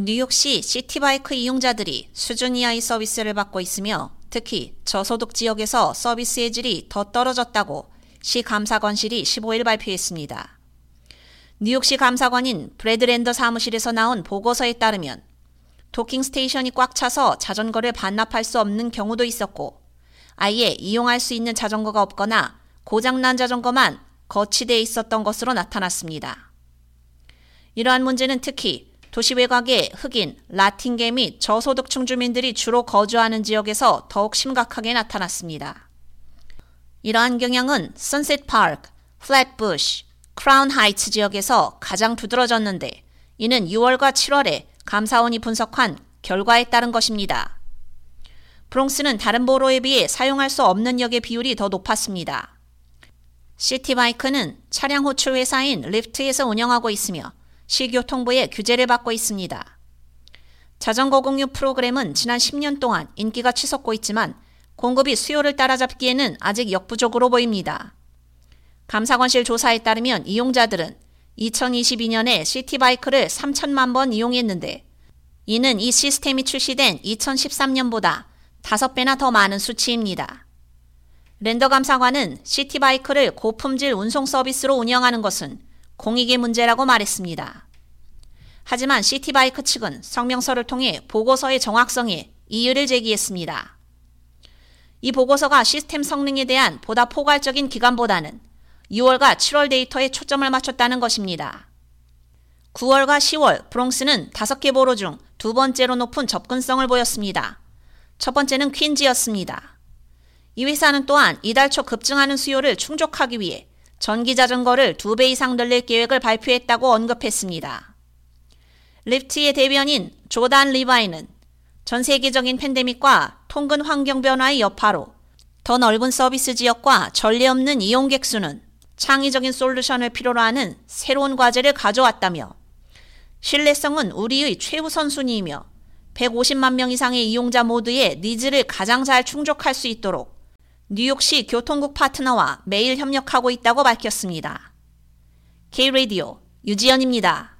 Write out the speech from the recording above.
뉴욕시 시티바이크 이용자들이 수준 이하의 서비스를 받고 있으며 특히 저소득 지역에서 서비스의 질이 더 떨어졌다고 시 감사관실이 15일 발표했습니다. 뉴욕시 감사관인 브래드랜더 사무실에서 나온 보고서에 따르면 도킹 스테이션이 꽉 차서 자전거를 반납할 수 없는 경우도 있었고 아예 이용할 수 있는 자전거가 없거나 고장난 자전거만 거치돼 있었던 것으로 나타났습니다. 이러한 문제는 특히 도시 외곽의 흑인, 라틴계 및 저소득층 주민들이 주로 거주하는 지역에서 더욱 심각하게 나타났습니다. 이러한 경향은 선셋 파크, 플랫부시, 크라운 하이츠 지역에서 가장 두드러졌는데 이는 6월과 7월에 감사원이 분석한 결과에 따른 것입니다. 브롱스는 다른 borough에 비해 사용할 수 없는 역의 비율이 더 높았습니다. 시티바이크는 차량 호출 회사인 리프트에서 운영하고 있으며 시교통부의 규제를 받고 있습니다. 자전거 공유 프로그램은 지난 10년 동안 인기가 치솟고 있지만 공급이 수요를 따라잡기에는 아직 역부족으로 보입니다. 감사관실 조사에 따르면 이용자들은 2022년에 시티바이크를 3천만 번 이용했는데 이는 이 시스템이 출시된 2013년보다 5배나 더 많은 수치입니다. 랜더 감사관은 시티바이크를 고품질 운송 서비스로 운영하는 것은 공익의 문제라고 말했습니다. 하지만 시티바이크 측은 성명서를 통해 보고서의 정확성에 이유를 제기했습니다. 이 보고서가 시스템 성능에 대한 보다 포괄적인 기간보다는 6월과 7월 데이터에 초점을 맞췄다는 것입니다. 9월과 10월 브롱스는 5개 보로 중 두 번째로 높은 접근성을 보였습니다. 첫 번째는 퀸지였습니다. 이 회사는 또한 이달 초 급증하는 수요를 충족하기 위해 전기 자전거를 두배 이상 늘릴 계획을 발표했다고 언급했습니다. 리프트의 대변인 조단 리바이는 전 세계적인 팬데믹과 통근 환경 변화의 여파로 더 넓은 서비스 지역과 전례 없는 이용객 수는 창의적인 솔루션을 필요로 하는 새로운 과제를 가져왔다며 신뢰성은 우리의 최우선 순위이며 150만 명 이상의 이용자 모두의 니즈를 가장 잘 충족할 수 있도록 뉴욕시 교통국 파트너와 매일 협력하고 있다고 밝혔습니다. K-Radio 유지연입니다.